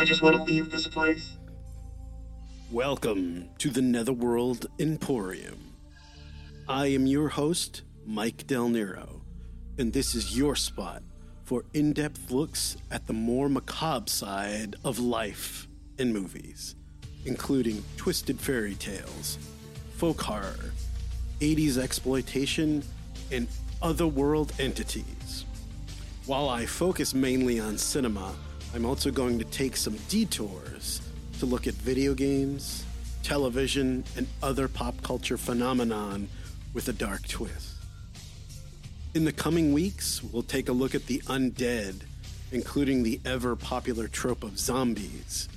I just want to leave this place. Welcome to the Netherworld Emporium. I am your host, Mike Del Nero, and this is your spot for in depth looks at the more macabre side of life and movies, including twisted fairy tales, folk horror, 80s exploitation, and otherworld entities. While I focus mainly on cinema, I'm also going to take some detours to look at video games, television, and other pop culture phenomenon with a dark twist. In the coming weeks, we'll take a look at the undead, including the ever popular trope of zombies,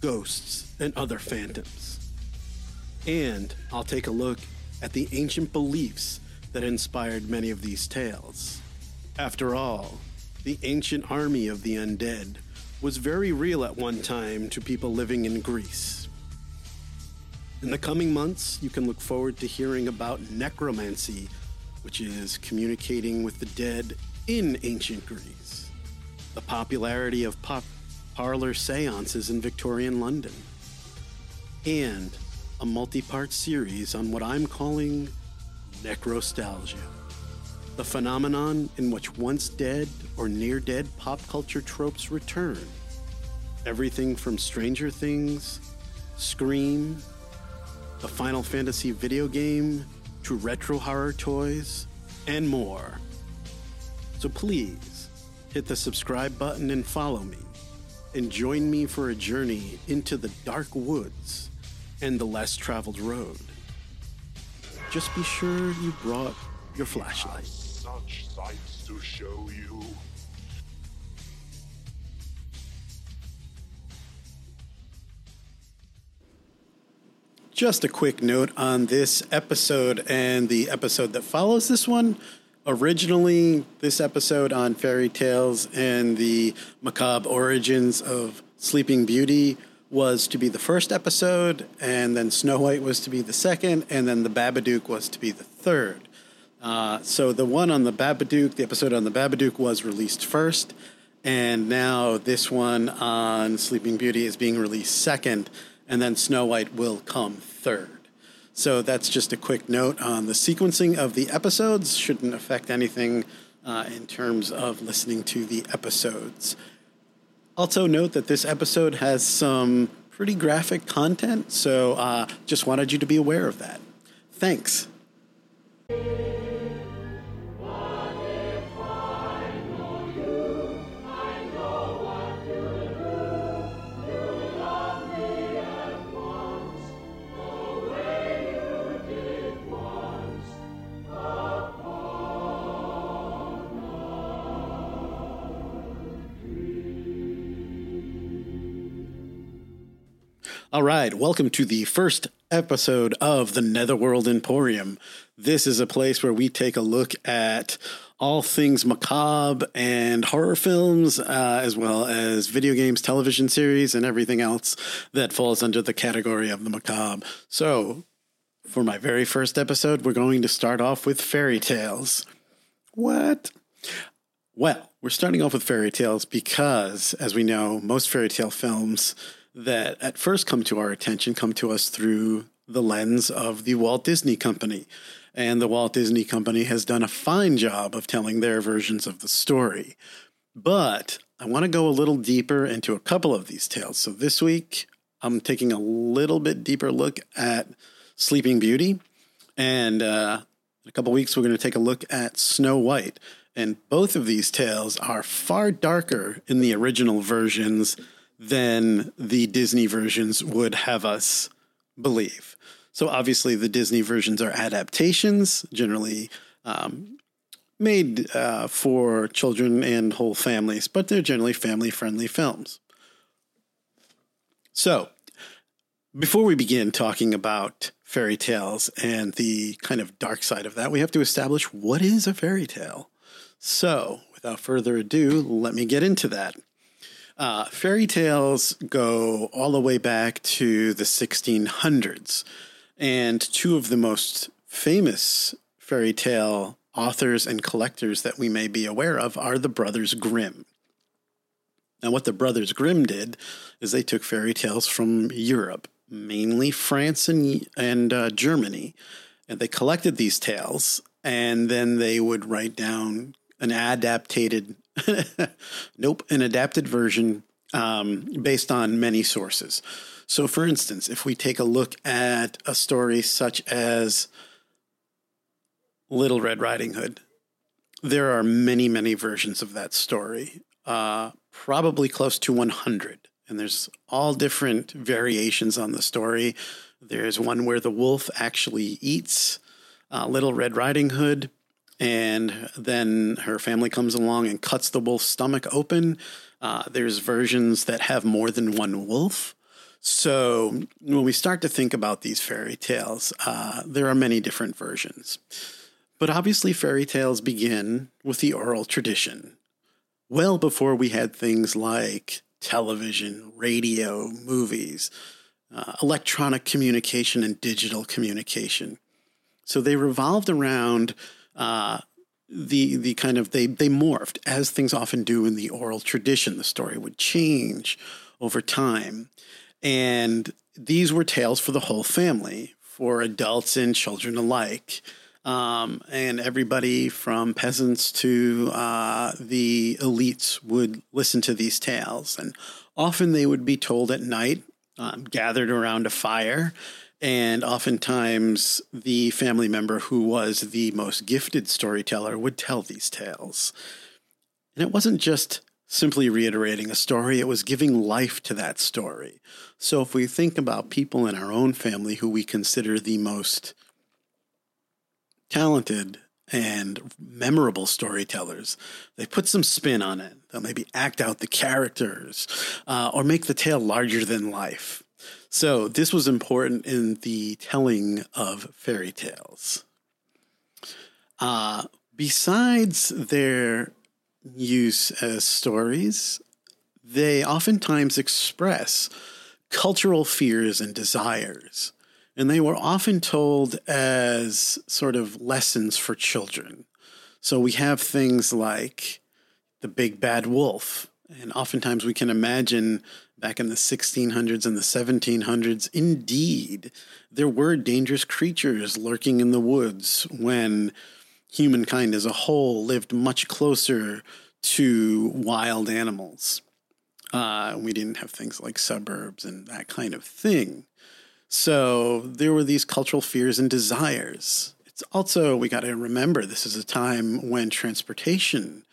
ghosts, and other phantoms. And I'll take a look at the ancient beliefs that inspired many of these tales. After all, the ancient army of the undead was very real at one time to people living in Greece. In the coming months, you can look forward to hearing about necromancy, which is communicating with the dead in ancient Greece, the popularity of pop parlor seances in Victorian London, and a multi part series on what I'm calling necrostalgia, the phenomenon in which once dead or near dead pop culture tropes return. Everything from Stranger Things, Scream, the Final Fantasy video game, to retro horror toys, and more. So please hit the subscribe button and follow me, and join me for a journey into the dark woods and the less traveled road. Just be sure you brought your flashlight. Such sights to show you. Just a quick note on this episode and the episode that follows this one. Originally, this episode on fairy tales and the macabre origins of Sleeping Beauty was to be the first episode, and then Snow White was to be the second, and then the Babadook was to be the third. Uh, so the one on the Babadook, the episode on the Babadook was released first, and now this one on Sleeping Beauty is being released second, and then Snow White will come third. So that's just a quick note on the sequencing of the episodes. Shouldn't affect anything uh, in terms of listening to the episodes. Also, note that this episode has some pretty graphic content, so uh, just wanted you to be aware of that. Thanks. Thank you. All right, welcome to the first episode of the Netherworld Emporium. This is a place where we take a look at all things macabre and horror films, uh, as well as video games, television series, and everything else that falls under the category of the macabre. So, for my very first episode, we're going to start off with fairy tales. What? Well, we're starting off with fairy tales because, as we know, most fairy tale films that at first come to our attention come to us through the lens of the Walt Disney Company. And the Walt Disney Company has done a fine job of telling their versions of the story. But I want to go a little deeper into a couple of these tales. So this week, I'm taking a little bit deeper look at Sleeping Beauty. And uh, in a couple weeks, we're going to take a look at Snow White. And both of these tales are far darker in the original versions than the Disney versions would have us believe. So obviously, the Disney versions are adaptations, generally um, made uh, for children and whole families, but they're generally family friendly films. So, before we begin talking about fairy tales and the kind of dark side of that, we have to establish what is a fairy tale. So, without further ado, let me get into that. Uh, fairy tales go all the way back to the 1600s. And two of the most famous fairy tale authors and collectors that we may be aware of are the Brothers Grimm. Now, what the Brothers Grimm did is they took fairy tales from Europe, mainly France and, and uh, Germany, and they collected these tales and then they would write down an adapted, nope, an adapted version um, based on many sources. So, for instance, if we take a look at a story such as Little Red Riding Hood, there are many, many versions of that story, uh, probably close to 100. And there's all different variations on the story. There's one where the wolf actually eats uh, Little Red Riding Hood, and then her family comes along and cuts the wolf's stomach open. Uh, there's versions that have more than one wolf. So when we start to think about these fairy tales, uh, there are many different versions. But obviously, fairy tales begin with the oral tradition. Well before we had things like television, radio, movies, uh, electronic communication, and digital communication. So they revolved around uh, the the kind of they they morphed as things often do in the oral tradition. The story would change over time, and these were tales for the whole family, for adults and children alike. Um, and everybody from peasants to uh, the elites would listen to these tales. And often they would be told at night, um, gathered around a fire. And oftentimes, the family member who was the most gifted storyteller would tell these tales. And it wasn't just simply reiterating a story, it was giving life to that story. So, if we think about people in our own family who we consider the most talented and memorable storytellers. They put some spin on it. They'll maybe act out the characters uh, or make the tale larger than life. So, this was important in the telling of fairy tales. Uh, besides their use as stories, they oftentimes express cultural fears and desires and they were often told as sort of lessons for children. So we have things like the big bad wolf, and oftentimes we can imagine back in the 1600s and the 1700s, indeed, there were dangerous creatures lurking in the woods when humankind as a whole lived much closer to wild animals. Uh, we didn't have things like suburbs and that kind of thing. So there were these cultural fears and desires. It's also, we got to remember, this is a time when transportation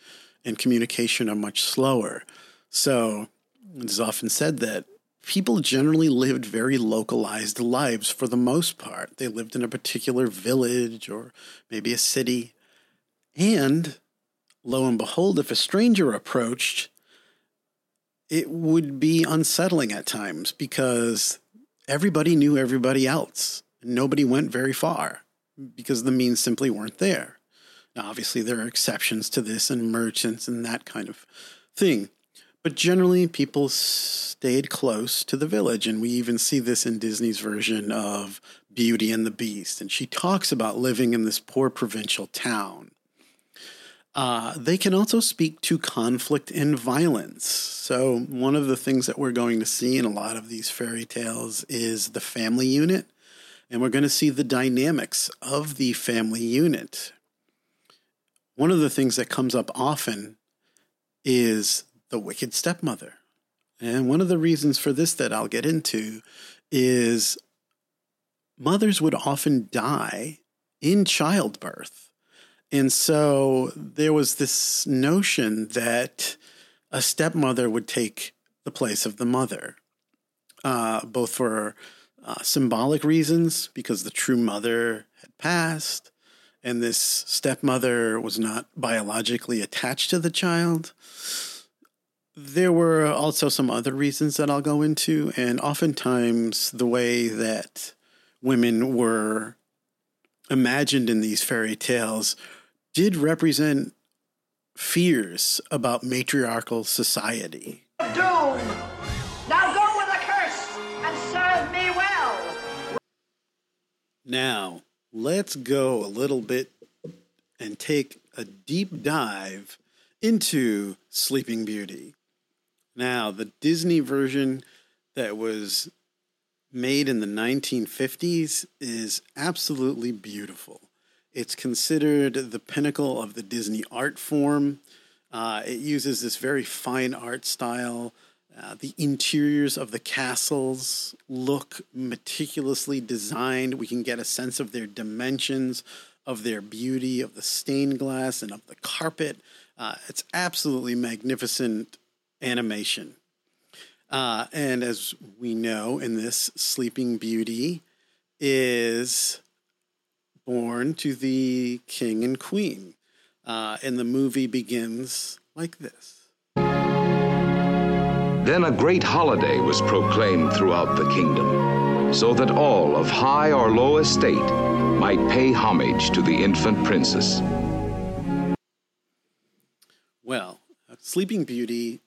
and communication are much slower. So it is often said that people generally lived very localized lives for the most part. They lived in a particular village or maybe a city. And lo and behold, if a stranger approached, it would be unsettling at times because everybody knew everybody else. Nobody went very far because the means simply weren't there. Now, obviously, there are exceptions to this and merchants and that kind of thing. But generally, people stayed close to the village. And we even see this in Disney's version of Beauty and the Beast. And she talks about living in this poor provincial town. Uh, they can also speak to conflict and violence. So, one of the things that we're going to see in a lot of these fairy tales is the family unit, and we're going to see the dynamics of the family unit. One of the things that comes up often is the wicked stepmother. And one of the reasons for this that I'll get into is mothers would often die in childbirth. And so there was this notion that a stepmother would take the place of the mother, uh, both for uh, symbolic reasons, because the true mother had passed, and this stepmother was not biologically attached to the child. There were also some other reasons that I'll go into, and oftentimes the way that women were imagined in these fairy tales did represent fears about matriarchal society. Doom! Now go with a curse and serve me well! Now, let's go a little bit and take a deep dive into Sleeping Beauty. Now, the Disney version that was made in the 1950s is absolutely beautiful. It's considered the pinnacle of the Disney art form. Uh, it uses this very fine art style. Uh, the interiors of the castles look meticulously designed. We can get a sense of their dimensions, of their beauty, of the stained glass, and of the carpet. Uh, it's absolutely magnificent animation. Uh, and as we know in this, Sleeping Beauty is born to the king and queen. Uh, and the movie begins like this. Then a great holiday was proclaimed throughout the kingdom, so that all of high or low estate might pay homage to the infant princess. Well, Sleeping Beauty,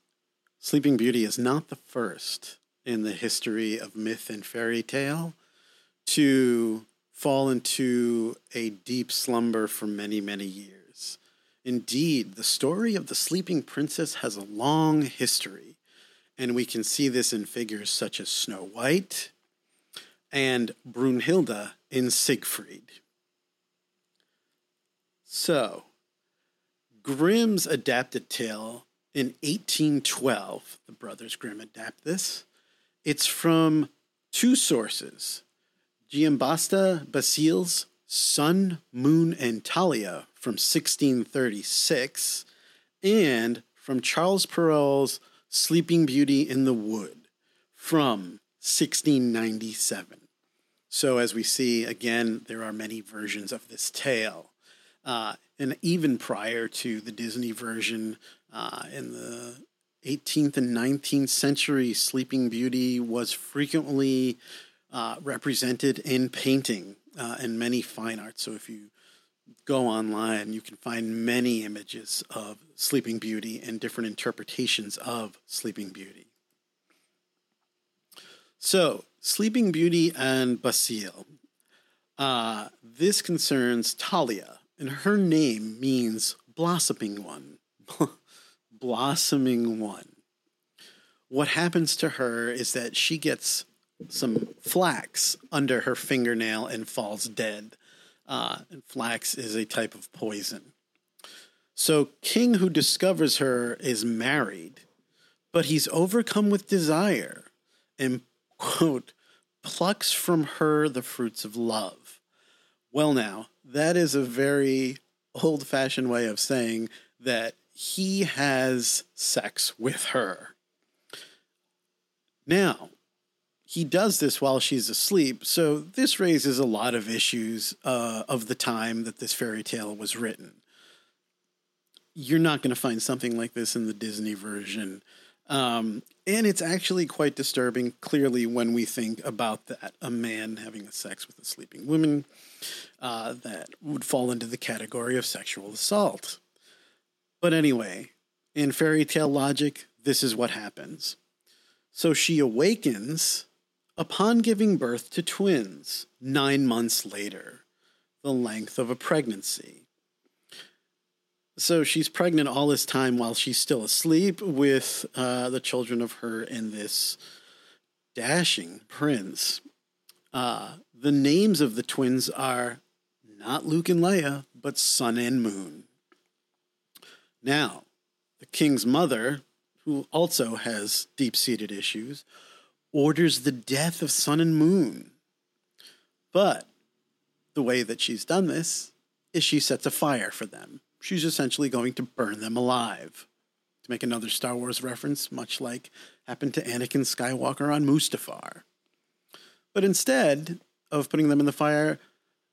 Sleeping Beauty is not the first in the history of myth and fairy tale to fall into a deep slumber for many, many years. Indeed, the story of the sleeping princess has a long history, and we can see this in figures such as Snow White and Brunhilde in Siegfried. So, Grimm's adapted tale in 1812, the Brothers Grimm adapt this. It's from two sources Giambattista Basile's Sun, Moon, and Talia from 1636, and from Charles Perrault's Sleeping Beauty in the Wood from 1697. So, as we see, again, there are many versions of this tale. Uh, and even prior to the Disney version, uh, in the 18th and 19th century, Sleeping Beauty was frequently uh, represented in painting uh, and many fine arts. So if you go online, you can find many images of Sleeping Beauty and different interpretations of Sleeping Beauty. So, Sleeping Beauty and Basile. Uh, this concerns Talia, and her name means blossoming one. blossoming one. What happens to her is that she gets some flax under her fingernail and falls dead. Uh, and flax is a type of poison. So, King, who discovers her, is married, but he's overcome with desire and, quote, plucks from her the fruits of love. Well, now, that is a very old fashioned way of saying that he has sex with her. Now, he does this while she's asleep, so this raises a lot of issues uh, of the time that this fairy tale was written. You're not going to find something like this in the Disney version. Um, and it's actually quite disturbing, clearly, when we think about that a man having sex with a sleeping woman, uh, that would fall into the category of sexual assault. But anyway, in fairy tale logic, this is what happens. So she awakens upon giving birth to twins nine months later, the length of a pregnancy. So she's pregnant all this time while she's still asleep with uh, the children of her and this dashing prince. Uh, the names of the twins are not Luke and Leia, but Sun and Moon. Now, the king's mother, who also has deep seated issues, orders the death of Sun and Moon. But the way that she's done this is she sets a fire for them. She's essentially going to burn them alive. To make another Star Wars reference, much like happened to Anakin Skywalker on Mustafar. But instead of putting them in the fire,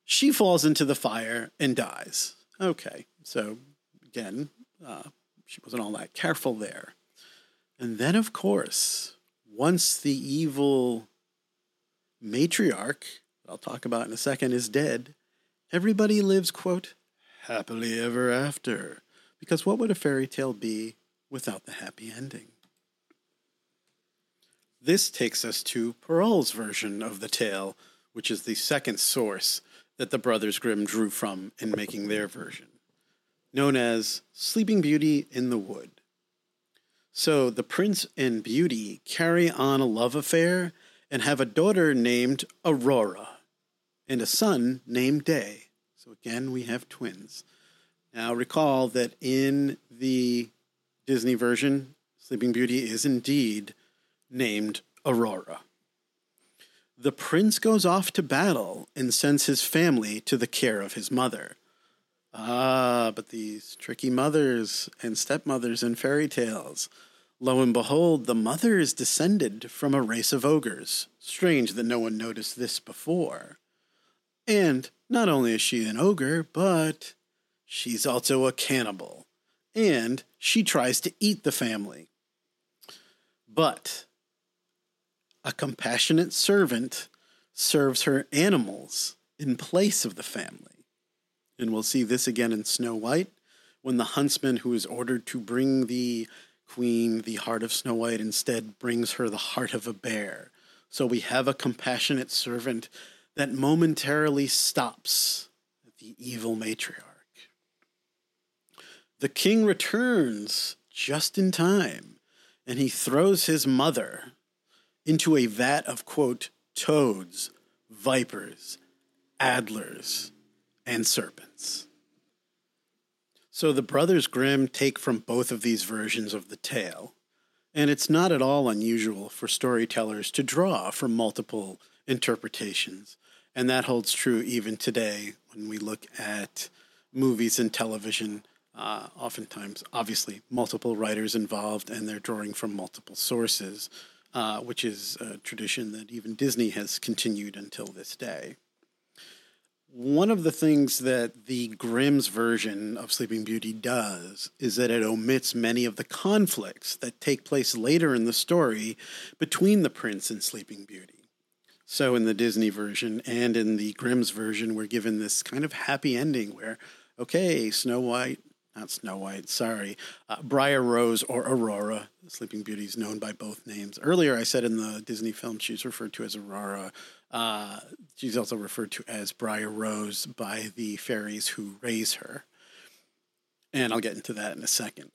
she falls into the fire and dies. Okay, so again, uh, she wasn't all that careful there. And then, of course, once the evil matriarch, I'll talk about in a second, is dead, everybody lives, quote, happily ever after. Because what would a fairy tale be without the happy ending? This takes us to Perrault's version of the tale, which is the second source that the Brothers Grimm drew from in making their version, known as Sleeping Beauty in the Wood. So the prince and beauty carry on a love affair and have a daughter named Aurora and a son named Day. So again, we have twins. Now recall that in the Disney version, Sleeping Beauty is indeed named Aurora. The prince goes off to battle and sends his family to the care of his mother. Ah, but these tricky mothers and stepmothers in fairy tales. Lo and behold, the mother is descended from a race of ogres. Strange that no one noticed this before. And not only is she an ogre, but she's also a cannibal. And she tries to eat the family. But a compassionate servant serves her animals in place of the family. And we'll see this again in Snow White when the huntsman who is ordered to bring the queen the heart of Snow White instead brings her the heart of a bear. So we have a compassionate servant that momentarily stops the evil matriarch. The king returns just in time and he throws his mother into a vat of, quote, toads, vipers, adders, and serpents. So the Brothers Grimm take from both of these versions of the tale, and it's not at all unusual for storytellers to draw from multiple interpretations. And that holds true even today when we look at movies and television. Uh, oftentimes, obviously, multiple writers involved, and they're drawing from multiple sources uh, which is a tradition that even Disney has continued until this day. One of the things that the Grimm's version of Sleeping Beauty does is that it omits many of the conflicts that take place later in the story between the prince and Sleeping Beauty. So, in the Disney version and in the Grimm's version, we're given this kind of happy ending where, okay, Snow White not Snow White, sorry, uh, Briar Rose or Aurora. Sleeping Beauty is known by both names. Earlier, I said in the Disney film she's referred to as Aurora. Uh, she's also referred to as Briar Rose by the fairies who raise her. And I'll get into that in a second.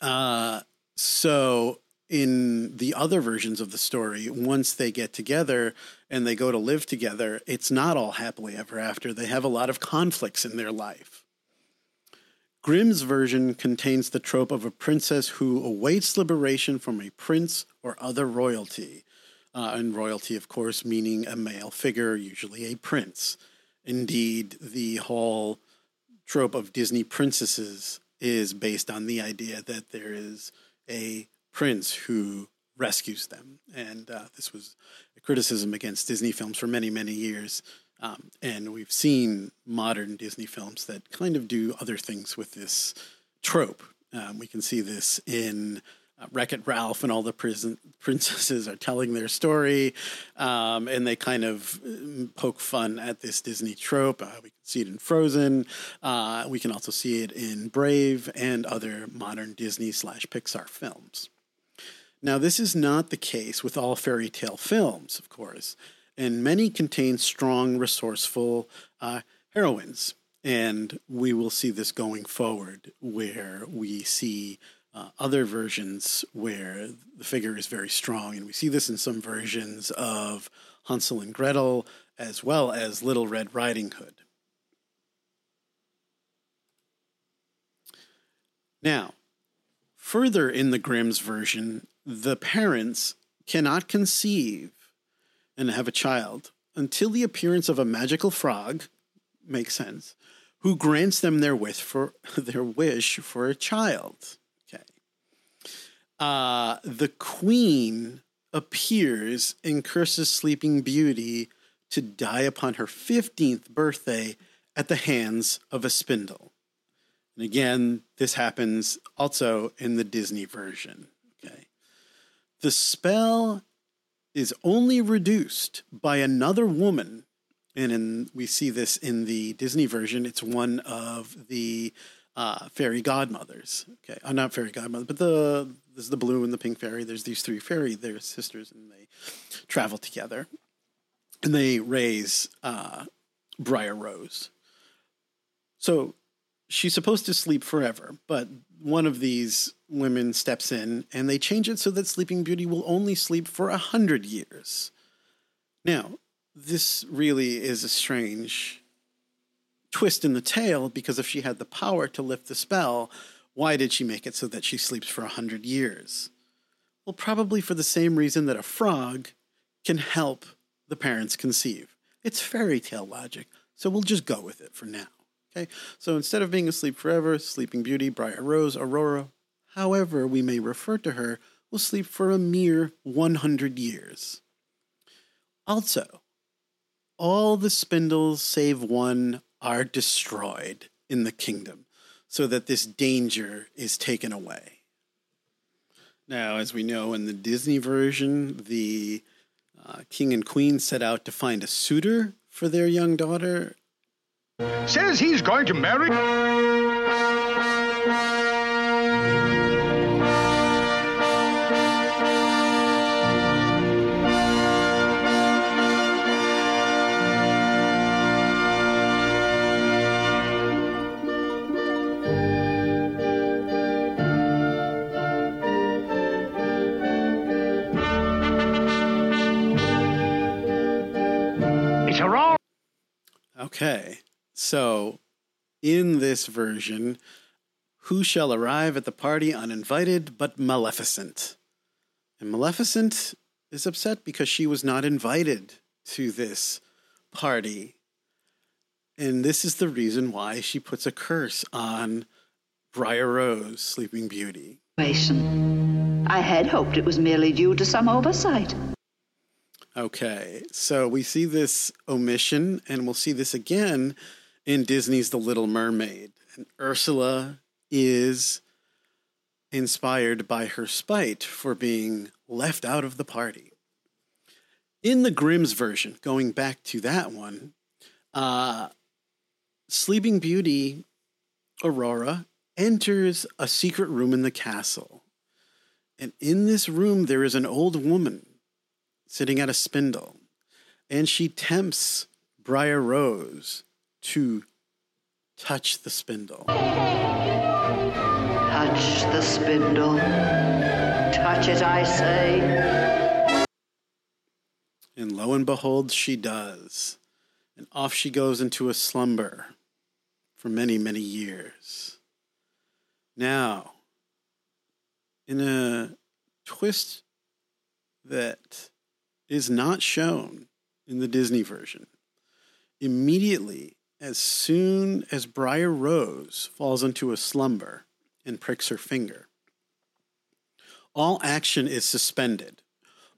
Uh, so, in the other versions of the story, once they get together and they go to live together, it's not all happily ever after. They have a lot of conflicts in their life. Grimm's version contains the trope of a princess who awaits liberation from a prince or other royalty. Uh, and royalty, of course, meaning a male figure, usually a prince. Indeed, the whole trope of Disney princesses is based on the idea that there is a prince who rescues them. And uh, this was a criticism against Disney films for many, many years. Um, and we've seen modern Disney films that kind of do other things with this trope. Um, we can see this in uh, Wreck It Ralph, and all the prison princesses are telling their story, um, and they kind of um, poke fun at this Disney trope. Uh, we can see it in Frozen. Uh, we can also see it in Brave and other modern Disney slash Pixar films. Now, this is not the case with all fairy tale films, of course and many contain strong, resourceful uh, heroines. And we will see this going forward, where we see uh, other versions where the figure is very strong. And we see this in some versions of Hansel and Gretel, as well as Little Red Riding Hood. Now, further in the Grimm's version, the parents cannot conceive and have a child until the appearance of a magical frog makes sense who grants them their wish for their wish for a child uh, the queen appears and curses sleeping beauty to die upon her 15th birthday at the hands of a spindle and again this happens also in the disney version okay the spell is only reduced by another woman. And in, we see this in the Disney version. It's one of the uh, fairy godmothers. Okay, uh, not fairy godmother, but the there's the blue and the pink fairy. There's these three fairy. They're sisters, and they travel together, and they raise uh, Briar Rose. So she's supposed to sleep forever, but one of these women steps in and they change it so that Sleeping Beauty will only sleep for a hundred years. Now, this really is a strange twist in the tale because if she had the power to lift the spell, why did she make it so that she sleeps for a hundred years? Well, probably for the same reason that a frog can help the parents conceive. It's fairy tale logic, so we'll just go with it for now. Okay, so instead of being asleep forever, Sleeping Beauty, Briar Rose, Aurora, however we may refer to her, will sleep for a mere 100 years. Also, all the spindles save one are destroyed in the kingdom, so that this danger is taken away. Now, as we know in the Disney version, the uh, king and queen set out to find a suitor for their young daughter. Says he's going to marry. Okay, so in this version, who shall arrive at the party uninvited but Maleficent? And Maleficent is upset because she was not invited to this party. And this is the reason why she puts a curse on Briar Rose, Sleeping Beauty. I had hoped it was merely due to some oversight. Okay, so we see this omission, and we'll see this again in Disney's The Little Mermaid. And Ursula is inspired by her spite for being left out of the party. In the Grimm's version, going back to that one, uh, Sleeping Beauty, Aurora, enters a secret room in the castle. And in this room, there is an old woman sitting at a spindle, and she tempts Briar Rose to touch the spindle. Touch the spindle. Touch it, I say. And lo and behold, she does. And off she goes into a slumber for many, many years. Now, in a twist that is not shown in the Disney version, immediately, as soon as Briar Rose falls into a slumber and pricks her finger, all action is suspended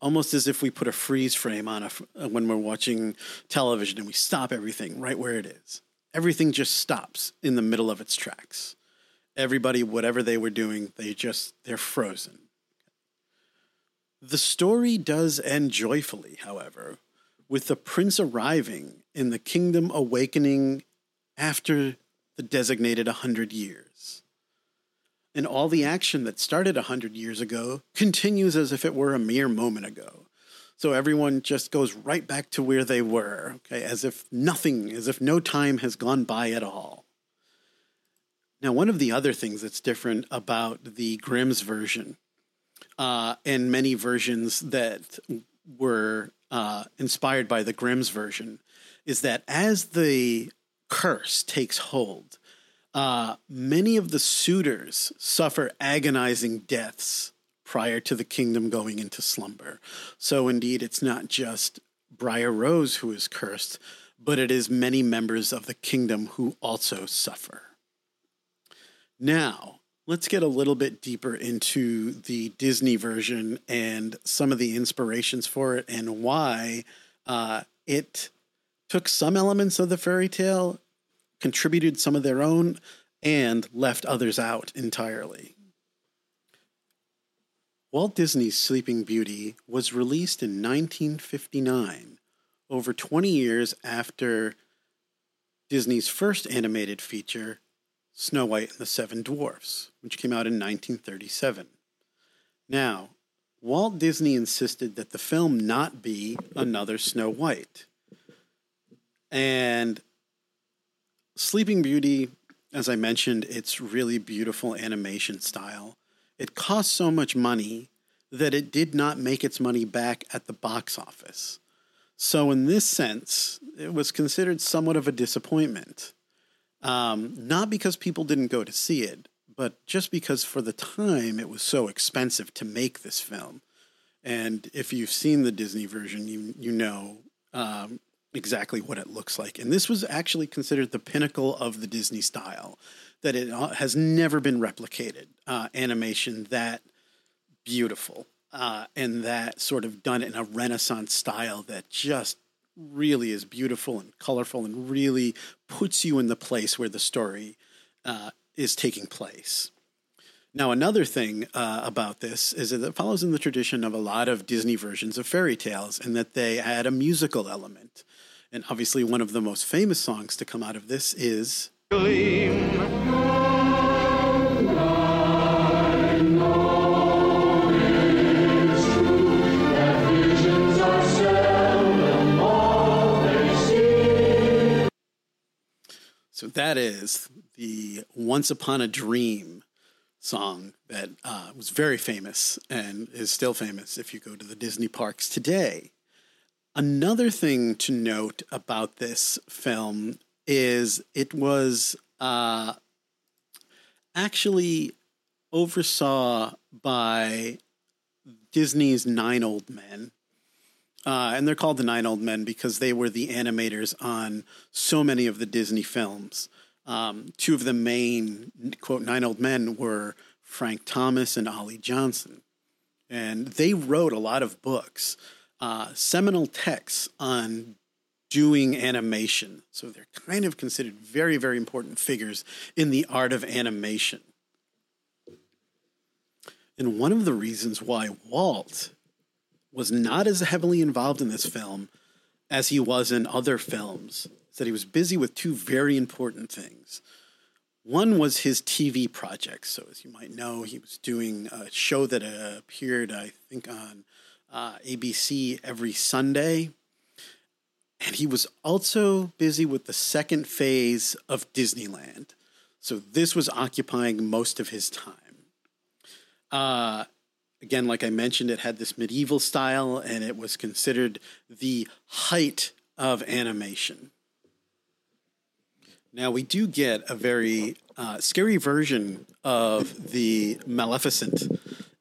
almost as if we put a freeze frame on a uh, when we're watching television and we stop everything right where it is. Everything just stops in the middle of its tracks. Everybody, whatever they were doing, they just they're frozen. The story does end joyfully, however, with the prince arriving in the kingdom awakening after the designated 100 years. And all the action that started 100 years ago continues as if it were a mere moment ago. So everyone just goes right back to where they were, okay, as if nothing, as if no time has gone by at all. Now, one of the other things that's different about the Grimm's version uh, and many versions that were uh, inspired by the Grimm's version is that as the curse takes hold, uh, many of the suitors suffer agonizing deaths prior to the kingdom going into slumber. So, indeed, it's not just Briar Rose who is cursed, but it is many members of the kingdom who also suffer. Now, let's get a little bit deeper into the Disney version and some of the inspirations for it and why uh, it took some elements of the fairy tale, contributed some of their own, and left others out entirely. Walt Disney's Sleeping Beauty was released in 1959, over 20 years after Disney's first animated feature, Snow White and the Seven Dwarfs, which came out in 1937. Now, Walt Disney insisted that the film not be another Snow White. And Sleeping Beauty As I mentioned, it's really beautiful animation style. It cost so much money that it did not make its money back at the box office. So, in this sense, it was considered somewhat of a disappointment. Um, not because people didn't go to see it, but just because for the time it was so expensive to make this film. And if you've seen the Disney version, you you know um, exactly what it looks like. And this was actually considered the pinnacle of the Disney style, that it has never been replicated. Uh, animation that beautiful uh, and that sort of done in a Renaissance style that just really is beautiful and colorful and really puts you in the place where the story uh, is taking place. Now, another thing uh, about this is that it follows in the tradition of a lot of Disney versions of fairy tales, and that they add a musical element. And obviously, one of the most famous songs to come out of this is. So that is the Once Upon a Dream song that uh, was very famous and is still famous if you go to the Disney parks today. Another thing to note about this film is it was uh, actually oversaw by Disney's Nine Old Men. Uh, and they're called the Nine Old Men because they were the animators on so many of the Disney films. Um, two of the main, quote, Nine Old Men were Frank Thomas and Ollie Johnston. And they wrote a lot of books, uh, seminal texts on doing animation. So they're kind of considered very, very important figures in the art of animation. And one of the reasons why Walt was not as heavily involved in this film as he was in other films that he was busy with two very important things. One was his TV project. So, as you might know, he was doing a show that uh, appeared, I think, on uh, ABC every Sunday. And he was also busy with the second phase of Disneyland. So, this was occupying most of his time. Uh, again, like I mentioned, it had this medieval style and it was considered the height of animation. Now, we do get a very uh, scary version of the Maleficent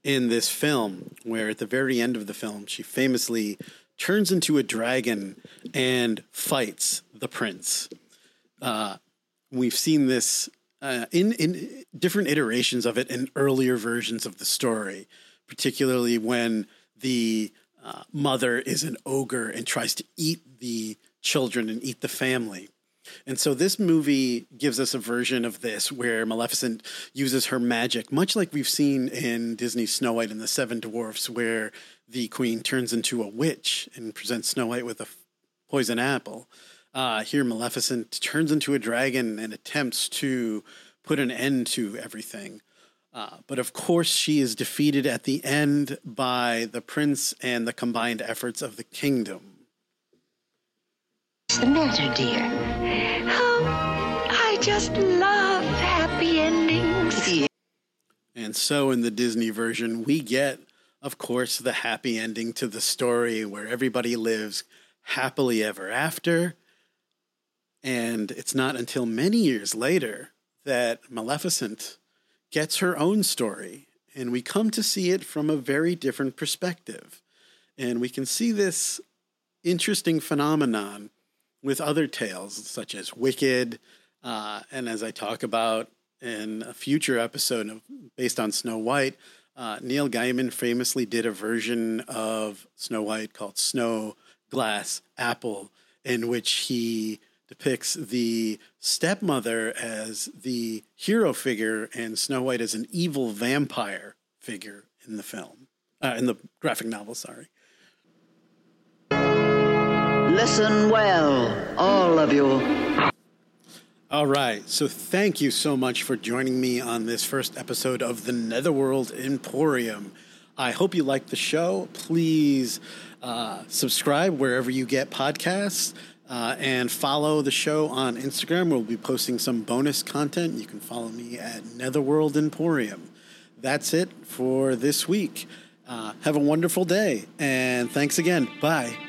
in this film, where at the very end of the film, she famously turns into a dragon and fights the prince. Uh, we've seen this uh, in, in different iterations of it in earlier versions of the story particularly when the uh, mother is an ogre and tries to eat the children and eat the family. And so this movie gives us a version of this where Maleficent uses her magic, much like we've seen in Disney's Snow White and the Seven Dwarfs, where the queen turns into a witch and presents Snow White with a poison apple. Uh, here, Maleficent turns into a dragon and attempts to put an end to everything. Uh, but of course, she is defeated at the end by the prince and the combined efforts of the kingdom. What's the matter, dear? Oh, I just love happy endings. And so, in the Disney version, we get, of course, the happy ending to the story where everybody lives happily ever after. And it's not until many years later that Maleficent gets her own story, and we come to see it from a very different perspective. And we can see this interesting phenomenon with other tales, such as Wicked, uh, and as I talk about in a future episode of, based on Snow White, uh, Neil Gaiman famously did a version of Snow White called Snow Glass Apple, in which he depicts the stepmother as the hero figure and Snow White as an evil vampire figure in the film, uh, in the graphic novel, sorry. Listen well, all of you. All right. So thank you so much for joining me on this first episode of the Netherworld Emporium. I hope you liked the show. Please uh, subscribe wherever you get podcasts. Uh, and follow the show on Instagram. We'll be posting some bonus content. You can follow me at Netherworld Emporium. That's it for this week. Uh, have a wonderful day, and thanks again. Bye.